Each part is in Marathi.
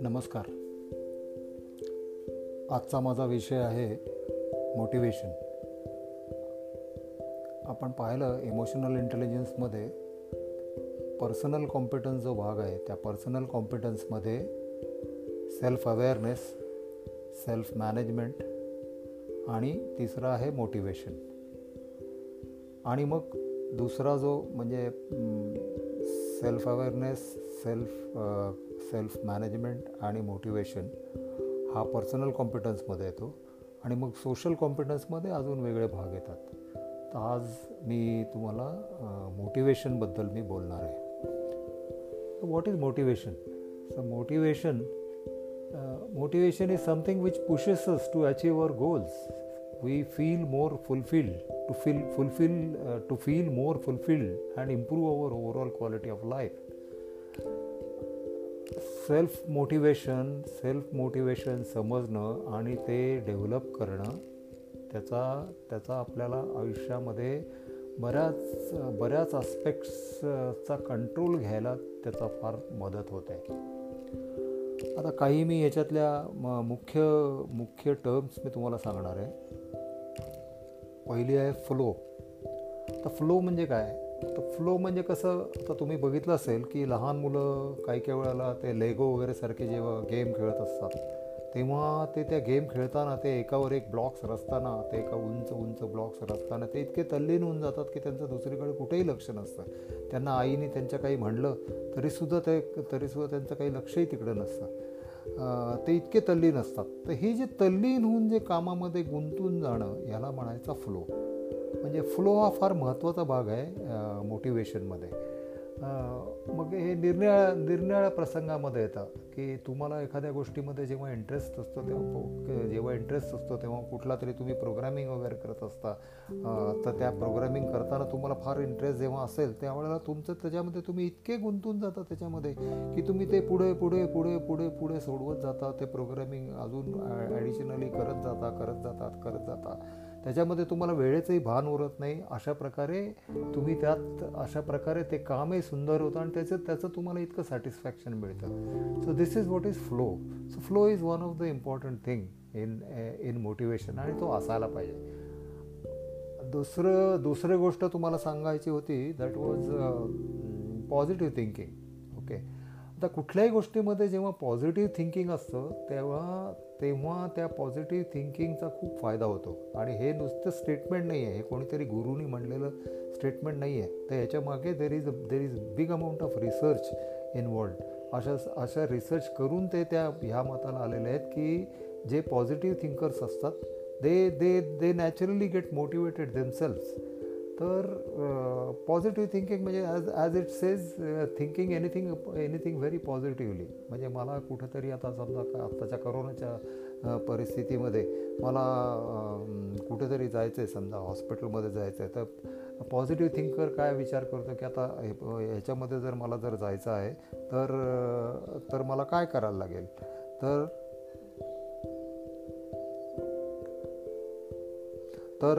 नमस्कार. आजचा माझा विषय आहे मोटिवेशन आपण पाहिलं इमोशनल इंटेलिजन्समध्ये पर्सनल कॉम्पिटन्स जो भाग आहे त्या पर्सनल कॉम्पिटन्समध्ये सेल्फ अवेअरनेस सेल्फ मॅनेजमेंट आणि तिसरा आहे मोटिवेशन आणि मग दुसरा जो म्हणजे self awareness self self management आणि मोटिवेशन हा पर्सनल कॉम्पिटन्समध्ये येतो. आणि मग सोशल कॉम्पिटन्समध्ये अजून वेगळे भाग येतात. तर आज मी तुम्हाला मोटिवेशनबद्दल मी बोलणार आहे. What is motivation so motivation motivation is something which pushes us to achieve our goals we feel more fulfilled to feel fulfil to feel more fulfilled and improve our overall quality of life self motivation self motivation समजणं आणि ते डेव्हलप करणं त्याचा त्याचा आपल्याला आयुष्यामध्ये बऱ्याच बऱ्याच आस्पेक्ट्सचा कंट्रोल घ्यायला त्याचा फार मदत होत. आहे आता काही मी याच्यातल्या म मुख्य मुख्य टर्म्स मी तुम्हाला सांगणार आहे. पहिली आहे फ्लो तर फ्लो म्हणजे काय? तर फ्लो म्हणजे कसं? तर तुम्ही बघितलं असेल की लहान मुलं काही काही वेळेला ते लेगो वगैरे सारखे जेव्हा गेम खेळत असतात तेव्हा ते त्या गेम खेळताना ते एकावर एक ब्लॉक्स रचताना ते एका उंच उंच ब्लॉक्स रचताना ते इतके तल्लीन होऊन जातात की त्यांचं दुसरीकडे कुठेही लक्ष नसतं. त्यांना आईने त्यांच्या काही म्हणलं तरीसुद्धा ते तरीसुद्धा त्यांचं काही लक्षही तिकडं नसतं. ते इतके तल्लीन असतात. तर हे जे तल्लीन होऊन जे कामामध्ये गुंतून जाणं याला म्हणायचा फ्लो म्हणजे फ्लो हा फार महत्त्वाचा भाग आहे मोटिवेशनमध्ये मग हे निरनिळ्या निरनिळ्या प्रसंगामध्ये येतं की तुम्हाला एखाद्या गोष्टीमध्ये जेव्हा इंटरेस्ट असतो तेव्हा जेव्हा इंटरेस्ट असतो तेव्हा कुठला तरी तुम्ही प्रोग्रामिंग वगैरे करत असता. तर त्या प्रोग्रामिंग करताना तुम्हाला फार इंटरेस्ट जेव्हा असेल त्यावेळेला तुमचं त्याच्यामध्ये तुम्ही इतके गुंतून जाता त्याच्यामध्ये की तुम्ही ते पुढे पुढे पुढे पुढे पुढे सोडवत जाता ते प्रोग्रामिंग अजून ॲडिशनली करत जाता करत जातात करत जाता. त्याच्यामध्ये तुम्हाला वेळेचंही भान उरत नाही. अशा प्रकारे तुम्ही त्यात अशा प्रकारे ते कामही सुंदर होतं आणि त्याचं त्याचं तुम्हाला इतकं सॅटिस्फॅक्शन मिळतं. So this is what is flow so flow is one of the important thing in in motivation आणि तो असायला पाहिजे. दुसरं दुसरी गोष्ट तुम्हाला सांगायची होती that was positive thinking okay आता कुठल्याही गोष्टीमध्ये जेव्हा पॉझिटिव्ह थिंकिंग असतं तेव्हा तेव्हा त्या पॉझिटिव्ह थिंकिंगचा खूप फायदा होतो. आणि हे नुसतं स्टेटमेंट नाही आहे हे कोणीतरी गुरुनी म्हणलेलं स्टेटमेंट नाही आहे तर याच्यामागे there is there is big amount of research involved अशा अशा रिसर्च करून ते त्या ह्या मताला आलेले आहेत की जे पॉझिटिव्ह थिंकर्स असतात they they they naturally get motivated themselves तर पॉझिटिव्ह थिंकिंग म्हणजे as as it says thinking anything anything very positively म्हणजे मला कुठंतरी आता समजा का आत्ताच्या करोनाच्या परिस्थितीमध्ये मला कुठेतरी जायचं आहे समजा हॉस्पिटलमध्ये जायचं आहे तर पॉझिटिव्ह थिंकर काय विचार करतो की आता ह्याच्यामध्ये जर मला जर जायचं आहे तर तर मला काय करायला लागेल? तर तर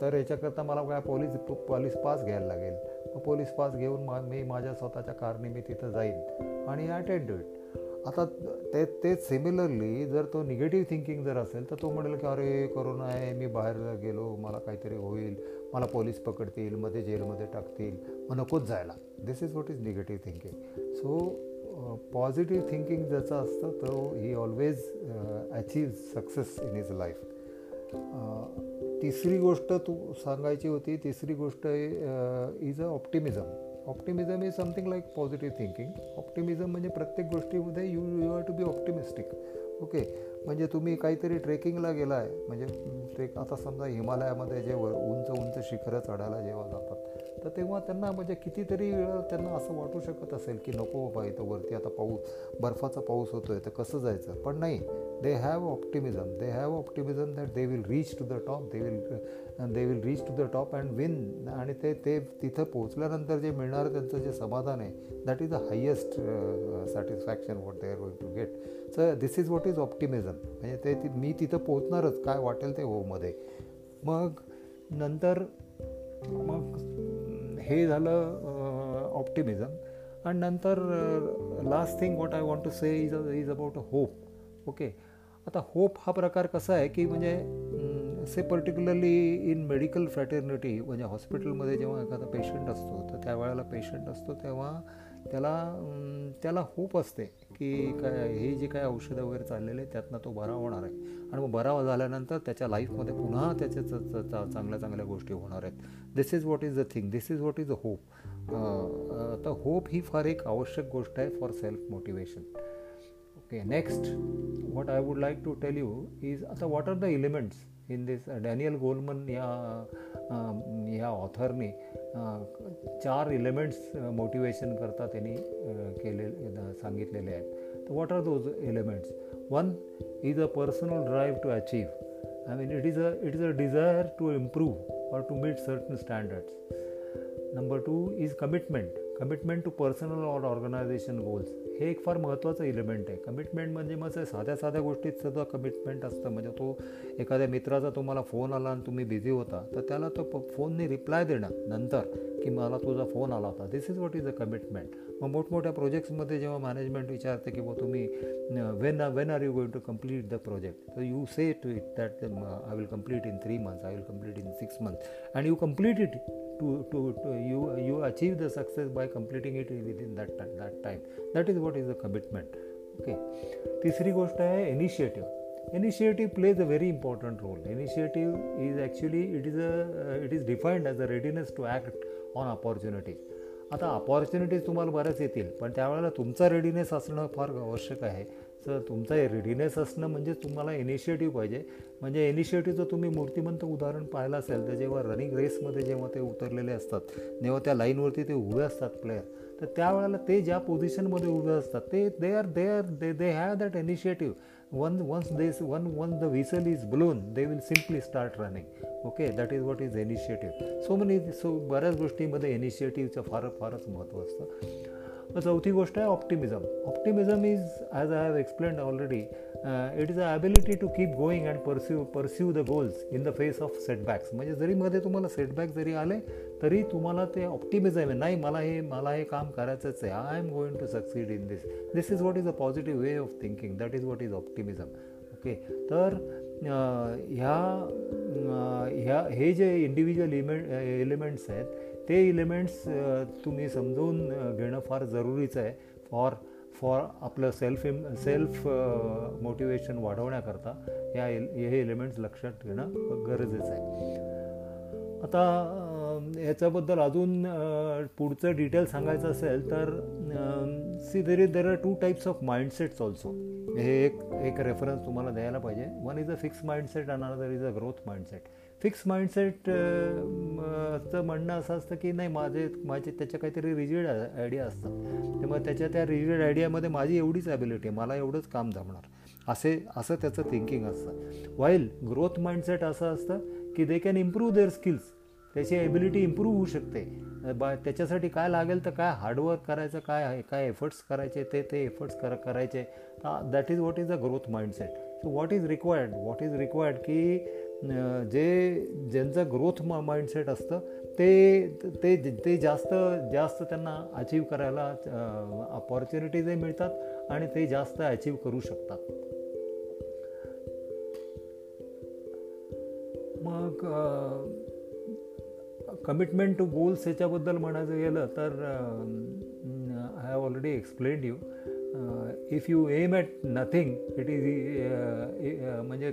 तर याच्याकरता मला काय पोलीस पोलीस पास घ्यायला लागेल. मग पोलीस पास घेऊन मा मी माझ्या स्वतःच्या कारने मी तिथं जाईन आणि अटेंड इट आता ते ते सिमिलरली जर तो निगेटिव्ह थिंकिंग जर असेल तर तो म्हणेल की अरे करोना आहे मी बाहेर गेलो मला काहीतरी होईल मला पोलीस पकडतील मध्ये जेलमध्ये टाकतील मग नकोच जायला. This is what is negative thinking so positive thinking ज्याचं असतं तो he always achieve success in is life तिसरी गोष्ट तू सांगायची होती तिसरी गोष्ट is a optimism optimism is something like positive thinking optimism म्हणजे प्रत्येक गोष्टीमध्ये you you are to be optimistic okay म्हणजे तुम्ही काहीतरी ट्रेकिंगला गेला आहे म्हणजे ट्रेक आता समजा हिमालयामध्ये जे उंच उंच शिखरं चढायला जेव्हा जातात तर तेव्हा त्यांना म्हणजे कितीतरी वेळा त्यांना असं वाटू शकत असेल की नको बाबा इथं वरती आता पाऊस बर्फाचा पाऊस होतो आहे तर कसं जायचं? पण नाही. They have optimism they have optimism that they will reach to the top they will they will reach to the top and win आणि ते ते तिथं पोहोचल्यानंतर जे मिळणारं त्यांचं जे समाधान आहे that is the highest satisfaction what they are going to get sir this is what is optimism म्हणजे ते मी तिथं पोहोचणारच. काय वाटेल ते होमध्ये. मग नंतर मग हे झालं uh, ऑप्टिमिझम आणि नंतर last thing what I want to say is is about a hope okay आता होप हा प्रकार कसा आहे की म्हणजे say particularly in medical fraternity म्हणजे हॉस्पिटलमध्ये जेव्हा एखादा पेशंट असतो तर त्यावेळेला पेशंट असतो तेव्हा त्याला त्याला होप असते की काय हे जे काय औषधं वगैरे चाललेले आहेत त्यातनं तो बरा होणार आहे. आणि मग बरा झाल्यानंतर त्याच्या लाईफमध्ये पुन्हा त्याच्या चांगल्या चांगल्या गोष्टी होणार आहेत. This is what is the thing this is what is a hope तर होप ही फार एक आवश्यक गोष्ट आहे for self motivation okay next what I would like to tell you is आता what are the elements in this Daniel Goleman या ह्या ऑथरने चार एलिमेंट्स मोटिवेशन करता त्यांनी केले सांगितलेले आहेत तर what are those elements one is a personal drive to achieve I mean it is a it is a desire to improve or to meet certain standards number two is commitment commitment to personal or organisation goals हे एक फार महत्त्वाचं इलिमेंट आहे. कमिटमेंट म्हणजे मग साध्या साध्या गोष्टीत सुद्धा कमिटमेंट असतं. म्हणजे तो एखाद्या मित्राचा तुम्हाला फोन आला आणि तुम्ही बिझी होता तर त्याला तो फोनने रिप्लाय देणं नंतर की मला तुझा फोन आला होता. This is what is a commitment मग मोठमोठ्या प्रोजेक्ट्समध्ये जेव्हा मॅनेजमेंट विचारते की बा तुम्ही when when are you going to complete the project तर you say to it that I will complete in three months I will complete in six months and you complete it to to to you you achieve the success by completing it with in that that time that is what is the commitment okay तिसरी गोष्ट आहे initiative initiative plays a very important role initiative is actually it is a it is defined as a readiness to act on opportunities आता अपॉर्च्युनिटीज तुम्हाला बऱ्याच येतील पण त्यावेळेला तुमचा रेडीनेस असणं फार आवश्यक आहे. तर तुमचा रेडीनेस असणं म्हणजे तुम्हाला इनिशिएटिव्ह पाहिजे. म्हणजे इनिशिएटिव्हचं तुम्ही मूर्तिमंत उदाहरण पाहिलं असेल तर जेव्हा रनिंग रेसमध्ये जेव्हा ते उतरलेले असतात जेव्हा त्या लाईनवरती ते उभे असतात प्लेयर तर त्यावेळेला ते ज्या पोझिशनमध्ये उभे असतात ते they are they are they they have that initiative one once, they one one the whistle is blown, they will simply start running okay that is what is initiative so money so बऱ्याच गोष्टीमध्ये इनिशिएटिव्हचं फार फारच महत्त्व असतं. चौथी गोष्ट आहे optimism optimism is as I have explained already it is a ability to keep going and pursue pursue the goals in the face of setbacks म्हणजे जरी मध्ये तुम्हाला सेटबॅक जरी आले तरी तुम्हाला ते ऑप्टिमिझम आहे. नाही मला हे मला हे काम करायचंच आहे. I am going to succeed in this this is what is a positive way of thinking that is what is optimism okay तर uh, ह्या uh, ह्या हे जे इंडिव्हिज्युअल इमेंट एलिमेंट्स आहेत ते एलिमेंट्स uh, तुम्ही समजून घेणं फार जरुरीचं आहे. फॉर फॉर आपलं सेल्फ इम सेल्फ मोटिवेशन वाढवण्याकरता या हे एलिमेंट्स लक्षात घेणं गरजेचं आहे. आता याच्याबद्दल अजून पुढचं डिटेल सांगायचं असेल तर see there is there are two types of mindsets also हे एक एक रेफरन्स तुम्हाला द्यायला पाहिजे. One is a fix mindset another is a growth mindset fix mindset चं म्हणणं असं असतं की नाही माझे माझे त्याच्या काहीतरी रिजिड आयडिया असतात. त्यामुळे त्याच्या त्या रिजिड आयडियामध्ये माझी एवढीच ॲबिलिटी आहे मला एवढंच काम जमणार. असे असं त्याचं थिंकिंग असतं. वाईल ग्रोथ माइंडसेट असं असतं की they can improve their skills त्याची ॲबिलिटी इम्प्रूव्ह होऊ शकते. बा त्याच्यासाठी काय लागेल तर काय हार्डवर्क करायचं काय आहे काय एफर्ट्स करायचे ते ते एफर्ट्स कर करायचे. That is what is a growth mindset so what is required what is required की जे ज्यांचं ग्रोथ माइंडसेट असतं ते ते ते जास्त जास्त त्यांना अचीव करायला अपॉर्च्युनिटीजही मिळतात आणि ते जास्त अचीव करू शकतात. मग कमिटमेंट टू गोल्स ह्याच्याबद्दल म्हणायचं गेलं तर I have already explained you if you aim at nothing it is म्हणजे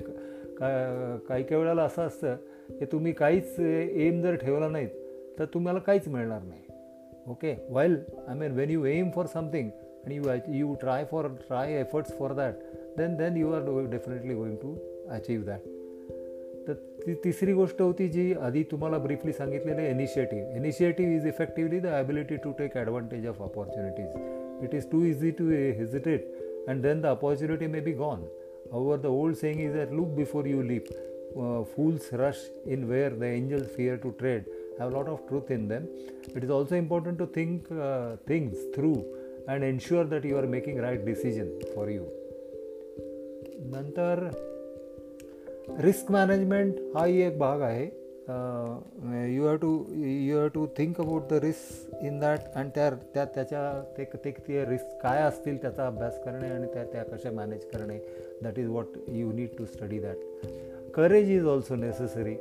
का काही काही वेळेला असं असतं की तुम्ही काहीच एम जर ठेवला नाहीत तर तुम्हाला काहीच मिळणार नाही. Okay while I mean when you aim for something and you you try for try efforts for that then then you are definitely going to achieve that तर ती तिसरी गोष्ट होती जी आधी तुम्हाला ब्रीफली सांगितलेली initiative initiative is effectively the ability to take advantage of opportunities it is too easy to hesitate and then the opportunity may be gone However, the old saying is that look before you leap. Uh, fools rush in where the angels fear to tread. Have a lot of truth in them. It is also important to think uh, things through and ensure that you are making right decision for you. नंतर रिस्क मॅनेजमेंट हाही एक भाग आहे you have to you have to think about the risk in that and त्या त्या त्याच्या ते ते ते रिस्क काय असतील त्याचा अभ्यास करणे आणि त्या त्या कशा मॅनेज करणे. That is what you need to study that courage is also necessary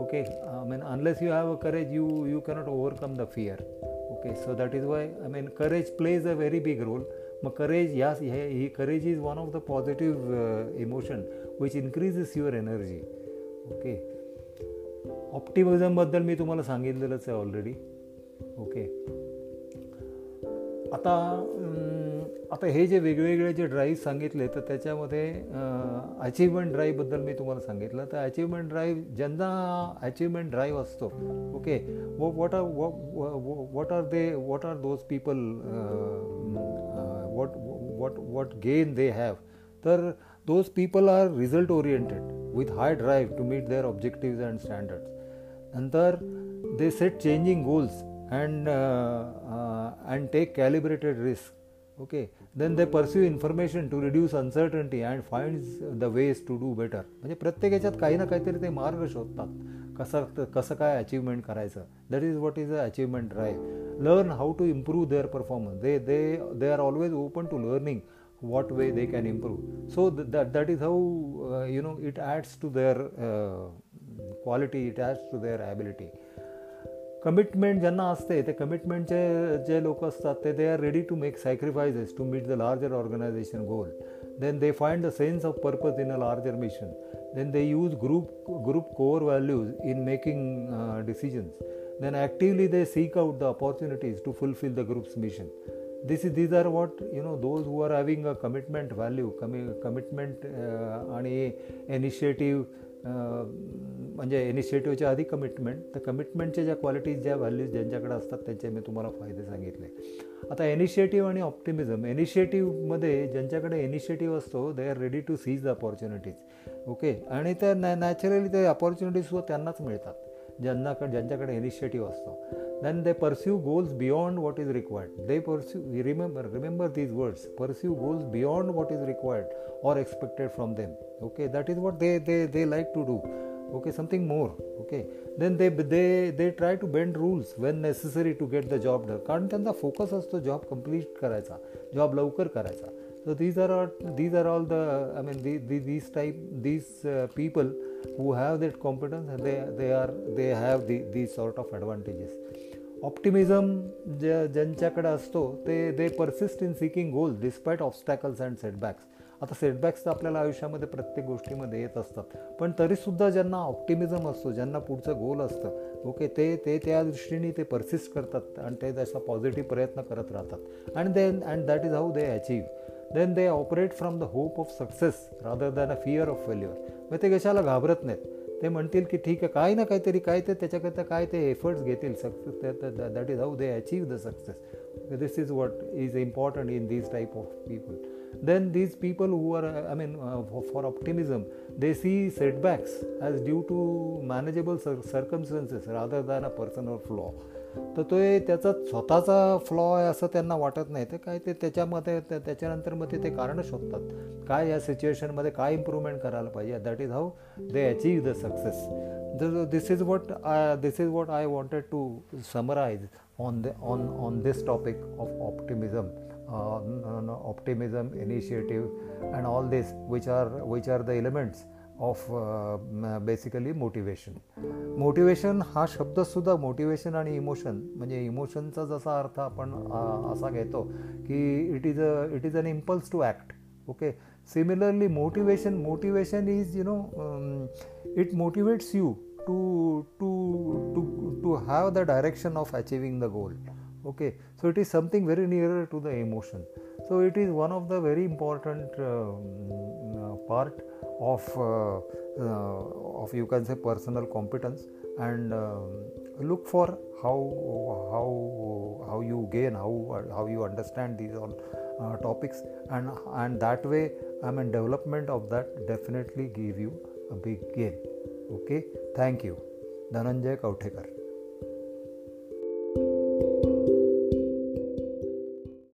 okay I mean unless you have a courage you you cannot overcome the fear okay so that is why I mean courage plays a very big role मग करेज या ही courage is one of the positive emotion which increases your energy okay ऑप्टिमिझमबद्दल मी तुम्हाला सांगितलेलंच आहे ऑलरेडी ओके आता आता हे जे वेगवेगळे जे ड्राईव्ह सांगितले तर त्याच्यामध्ये अचिव्हमेंट ड्राईव्हबद्दल मी तुम्हाला सांगितलं. तर अचिव्हमेंट ड्राईव्ह ज्यांना अचिव्हमेंट ड्राईव्ह असतो okay what are what are they what are those people what what what gain they have तर those people are result oriented with high drive to meet their objective and standards नंतर they set changing goals and and take calibrated risk okay then they pursue information to reduce uncertainty and finds the ways to do better म्हणजे प्रत्येक याच्यात काही ना काहीतरी ते मार्ग शोधतात. कसं कसं काय अचिव्हमेंट करायचं? That is what is a achievement drive learn how to improve their performance they they they are always open to learning what way they can improve. So that that is how uh, you know it adds to their uh, quality it as to their ability commitment ज्यांना असते ते कमिटमेंटचे जे लोक असतात ते they are ready to make sacrifices to meet the larger organisation goal then they find the sense of purpose in a larger mission then they use group group core values in making decisions then actively they seek out the opportunities to fulfil the groups mission this is these are what you know those who are having a commitment value कमी कमिटमेंट आणि इनिशिएटिव्ह म्हणजे इनिशिएटिव्हच्या आधी कमिटमेंट तर कमिटमेंटच्या ज्या क्वालिटीज ज्या व्हॅल्यूज ज्यांच्याकडे असतात त्यांचे मी तुम्हाला फायदे सांगितले. आता इनिशिएटिव्ह आणि ऑप्टिमिझम इनिशिएटिव्हमध्ये ज्यांच्याकडे इनिशिएटिव्ह असतो they are ready to seize the opportunities okay आणि त्या नॅ नॅचरली ते अपॉर्च्युनिटीजसुद्धा त्यांनाच मिळतात ज्यांना ज्यांच्याकडे इनिशिएटिव्ह असतो. then they pursue goals beyond what is required they pursue remember remember these words pursue goals beyond what is required or expected from them okay that is what they they they like to do okay something more okay then they they they try to bend rules when necessary to get the job done कारण त्यांचा फोकस असतो जॉब कम्प्लीट करायचा जॉब लवकर करायचा so these are all, these are all the i mean the, the, these type these uh, people who have that competence they they are they have the, these sort of advantages Optimism ज्या ज्यांच्याकडे असतो ते they persist in seeking goal despite obstacles and setbacks आता सेटबॅक्स तर आपल्याला आयुष्यामध्ये प्रत्येक गोष्टीमध्ये येत असतात. पण तरीसुद्धा ज्यांना ऑप्टिमिझम असतो ज्यांना पुढचं गोल असतं ओके ते ते त्या दृष्टीने ते परसिस्ट करतात आणि ते त्याचा पॉझिटिव्ह प्रयत्न करत राहतात. And then and that is how they achieve then they operate from the hope of success rather than a fear of failure मग ते कशाला घाबरत नाहीत? ते म्हणतील की ठीक आहे काही ना काहीतरी काय ते त्याच्याकरता काय ते एफर्ट्स घेतील. सक्सेस त्यात that is how they achieve the success this is what is important in these type of people then these people who are I mean for optimism they see setbacks as due to manageable sir circumstances rather than a person of flaw तर तो त्याचा स्वतःचा फ्लॉ आहे असं त्यांना वाटत नाही. तर काय ते त्याच्यामध्ये त्याच्यानंतर मग ते कारणं शोधतात. काय या सिच्युएशनमध्ये काय इम्प्रूव्हमेंट करायला पाहिजे? That is how they achieve the success this is what this is what I wanted to summarise on the on on this topic of optimism optimism initiative and all this which are which are the elements of basically motivation motivation हा शब्दसुद्धा मोटिवेशन आणि इमोशन म्हणजे इमोशनचा जसा अर्थ आपण असा घेतो की it is a it is an impulse to act okay similarly motivation motivation is you know it motivates you to to to to have the direction of achieving the goal okay so it is something very near to the emotion so it is one of the very important part of uh, uh, of you can say personal competence and uh, look for how how how you gain how how you understand these all uh, topics and and that way i mean development of that definitely give you a big gain. Okay? Thank you. Dhananjay kauthekar